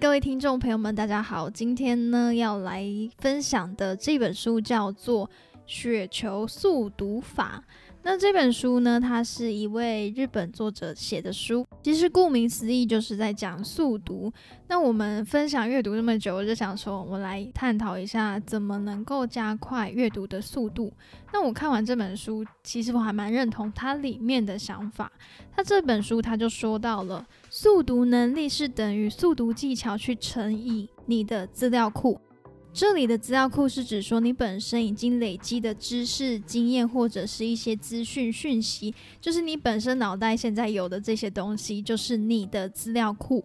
各位听众朋友们，大家好！今天呢，要来分享的这本书叫做《雪球速读法》。那这本书呢，它是一位日本作者写的书，其实顾名思义就是在讲速读。那我们分享阅读这么久，我就想说，我们来探讨一下怎么能够加快阅读的速度。那我看完这本书，其实我还蛮认同它里面的想法。它这本书它就说到了，速读能力是等于速读技巧去乘以你的资料库。这里的资料库是指说你本身已经累积的知识、经验或者是一些资讯讯息，就是你本身脑袋现在有的这些东西，就是你的资料库。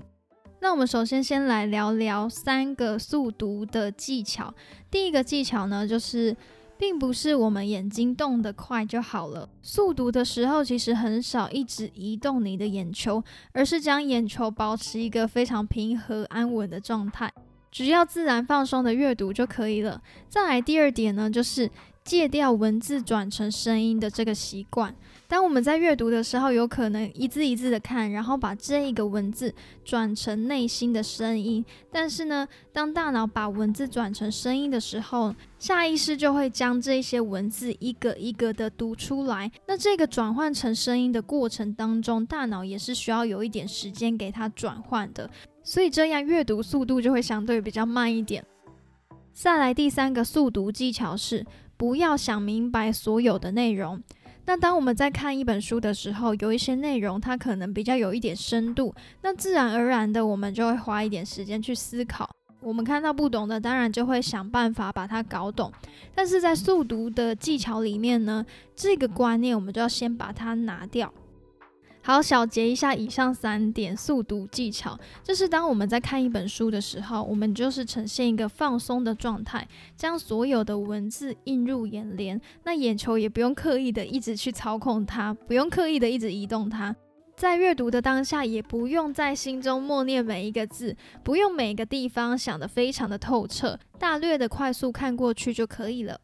那我们首先先来聊聊三个速读的技巧。第一个技巧呢，就是并不是我们眼睛动得快就好了。速读的时候，其实很少一直移动你的眼球，而是将眼球保持一个非常平和安稳的状态。只要自然放松的阅读就可以了。再来第二点呢，就是戒掉文字转成声音的这个习惯。当我们在阅读的时候，有可能一字一字的看，然后把这一个文字转成内心的声音。但是呢，当大脑把文字转成声音的时候，下意识就会将这些文字一个一个的读出来。那这个转换成声音的过程当中，大脑也是需要有一点时间给它转换的。所以这样阅读速度就会相对比较慢一点。再来第三个速读技巧是不要想明白所有的内容。那当我们在看一本书的时候，有一些内容它可能比较有一点深度，那自然而然的我们就会花一点时间去思考。我们看到不懂的，当然就会想办法把它搞懂。但是在速读的技巧里面呢，这个观念我们就要先把它拿掉。好，小结一下以上三点速读技巧，就是当我们在看一本书的时候，我们就是呈现一个放松的状态，将所有的文字映入眼帘，那眼球也不用刻意的一直去操控它，不用刻意的一直移动它，在阅读的当下，也不用在心中默念每一个字，不用每个地方想得非常的透彻，大略的快速看过去就可以了。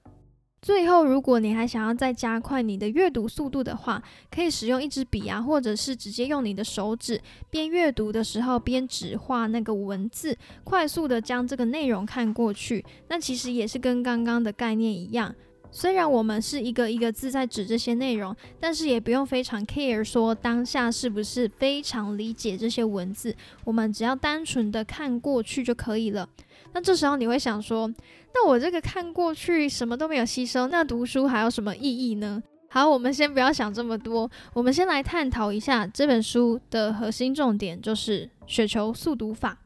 最后，如果你还想要再加快你的阅读速度的话，可以使用一支笔啊，或者是直接用你的手指，边阅读的时候边指画那个文字，快速的将这个内容看过去。那其实也是跟刚刚的概念一样。虽然我们是一个一个字在指这些内容，但是也不用非常 care 说当下是不是非常理解这些文字，我们只要单纯的看过去就可以了。那这时候你会想说。那我这个看过去什么都没有吸收，那读书还有什么意义呢？好，我们先不要想这么多，我们先来探讨一下这本书的核心重点，就是雪球速读法。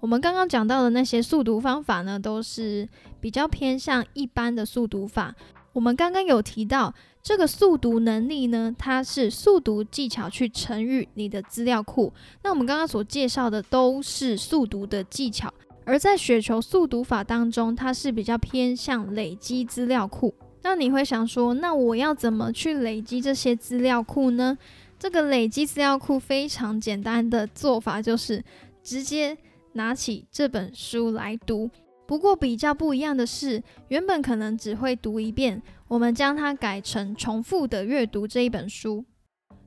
我们刚刚讲到的那些速读方法呢，都是比较偏向一般的速读法。我们刚刚有提到这个速读能力呢，它是速读技巧去乘以你的资料库。那我们刚刚所介绍的都是速读的技巧。而在雪球速读法当中，它是比较偏向累积资料库。那你会想说，那我要怎么去累积这些资料库呢？这个累积资料库非常简单的做法就是直接拿起这本书来读。不过比较不一样的是，原本可能只会读一遍，我们将它改成重复的阅读这一本书。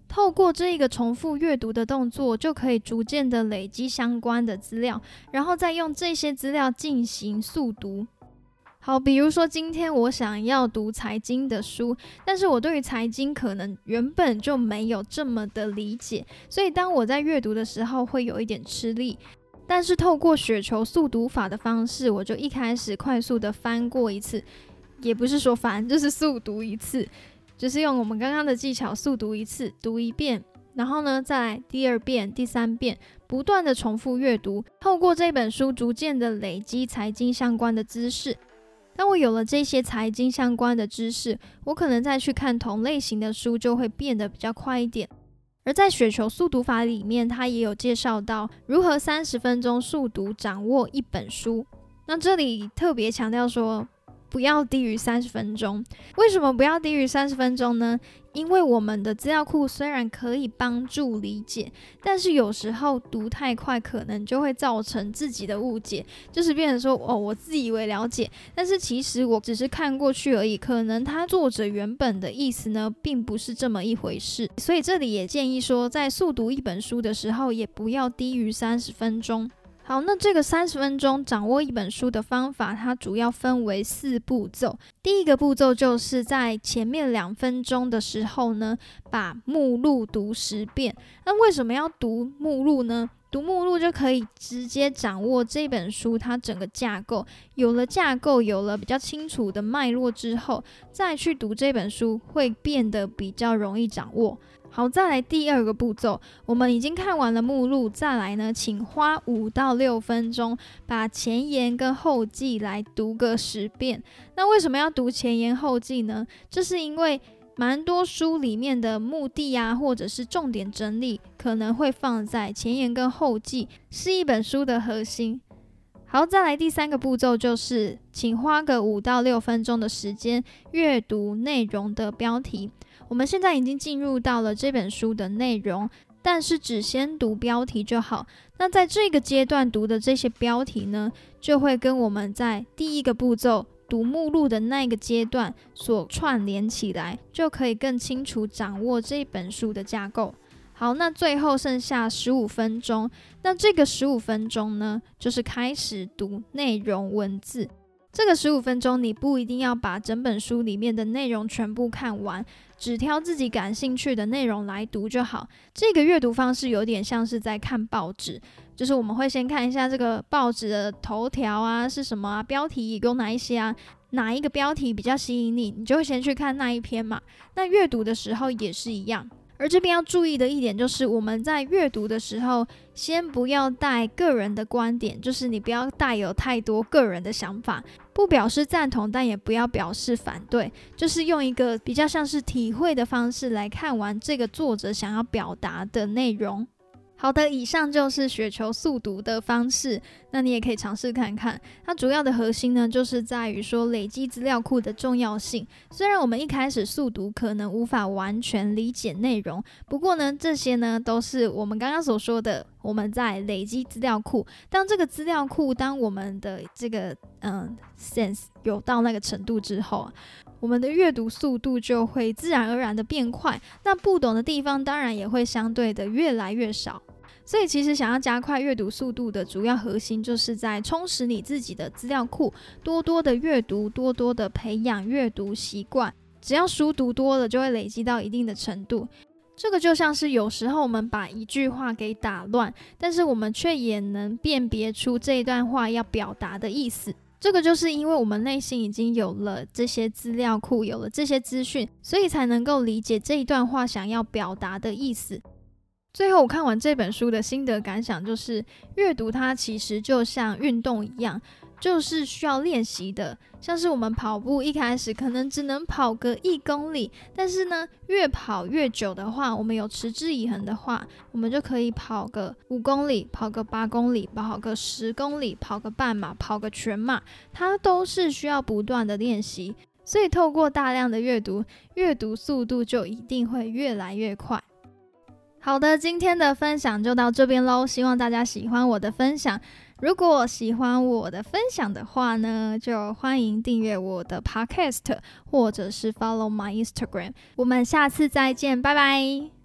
透过这一个重复阅读的动作，就可以逐渐的累积相关的资料，然后再用这些资料进行速读。好，比如说今天我想要读财经的书，但是我对于财经可能原本就没有这么的理解，所以当我在阅读的时候会有一点吃力。但是透过雪球速读法的方式，我就一开始快速的翻过一次，也不是说翻，就是速读一次。就是用我们刚刚的技巧速读一次，读一遍，然后呢，再来第二遍、第三遍，不断的重复阅读，透过这本书逐渐的累积财经相关的知识。当我有了这些财经相关的知识，我可能再去看同类型的书就会变得比较快一点。而在雪球速读法里面，它也有介绍到如何三十分钟速读掌握一本书。那这里特别强调说。不要低于三十分钟。为什么不要低于三十分钟呢？因为我们的资料库虽然可以帮助理解，但是有时候读太快，可能就会造成自己的误解，就是变成说哦，我自以为了解，但是其实我只是看过去而已。可能他作者原本的意思呢，并不是这么一回事。所以这里也建议说，在速读一本书的时候，也不要低于三十分钟。好，那这个三十分钟掌握一本书的方法，它主要分为四步骤。第一个步骤就是在前面两分钟的时候呢，把目录读十遍。那为什么要读目录呢？读目录就可以直接掌握这本书它整个架构。有了架构，有了比较清楚的脉络之后，再去读这本书会变得比较容易掌握。好，再来第二个步骤，我们已经看完了目录，再来呢，请花五到六分钟把前言跟后记来读个十遍。那为什么要读前言后记呢？这是因为蛮多书里面的目的啊，或者是重点整理，可能会放在前言跟后记，是一本书的核心。好，再来第三个步骤就是，请花个五到六分钟的时间阅读内容的标题。我们现在已经进入到了这本书的内容，但是只先读标题就好。那在这个阶段读的这些标题呢，就会跟我们在第一个步骤读目录的那个阶段所串联起来，就可以更清楚掌握这本书的架构。好，那最后剩下十五分钟，那这个十五分钟呢，就是开始读内容文字。这个十五分钟，你不一定要把整本书里面的内容全部看完，只挑自己感兴趣的内容来读就好。这个阅读方式有点像是在看报纸，就是我们会先看一下这个报纸的头条啊是什么啊，标题有哪一些啊，哪一个标题比较吸引你，你就先去看那一篇嘛。那阅读的时候也是一样。而这边要注意的一点就是，我们在阅读的时候，先不要带个人的观点，就是你不要带有太多个人的想法，不表示赞同，但也不要表示反对，就是用一个比较像是体会的方式来看完这个作者想要表达的内容。好的，以上就是雪球速读的方式，那你也可以尝试看看。它主要的核心呢，就是在于说累积资料库的重要性。虽然我们一开始速读可能无法完全理解内容，不过呢，这些呢都是我们刚刚所说的，我们在累积资料库。当这个资料库，当我们的这个嗯 sense 有到那个程度之后啊。我们的阅读速度就会自然而然的变快，那不懂的地方当然也会相对的越来越少。所以，其实想要加快阅读速度的主要核心，就是在充实你自己的资料库，多多的阅读，多多的培养阅读习惯。只要书读多了，就会累积到一定的程度。这个就像是有时候我们把一句话给打乱，但是我们却也能辨别出这一段话要表达的意思。这个就是因为我们内心已经有了这些资料库，有了这些资讯，所以才能够理解这一段话想要表达的意思。最后，我看完这本书的心得感想就是，阅读它其实就像运动一样。就是需要练习的，像是我们跑步一开始可能只能跑个一公里，但是呢，越跑越久的话，我们有持之以恒的话，我们就可以跑个五公里，跑个八公里，跑个十公里，跑个半马，跑个全马，它都是需要不断的练习。所以透过大量的阅读，阅读速度就一定会越来越快。好的，今天的分享就到这边喽，希望大家喜欢我的分享。如果喜欢我的分享的话呢，就欢迎订阅我的 Podcast，或者是 Follow my Instagram。我们下次再见，拜拜。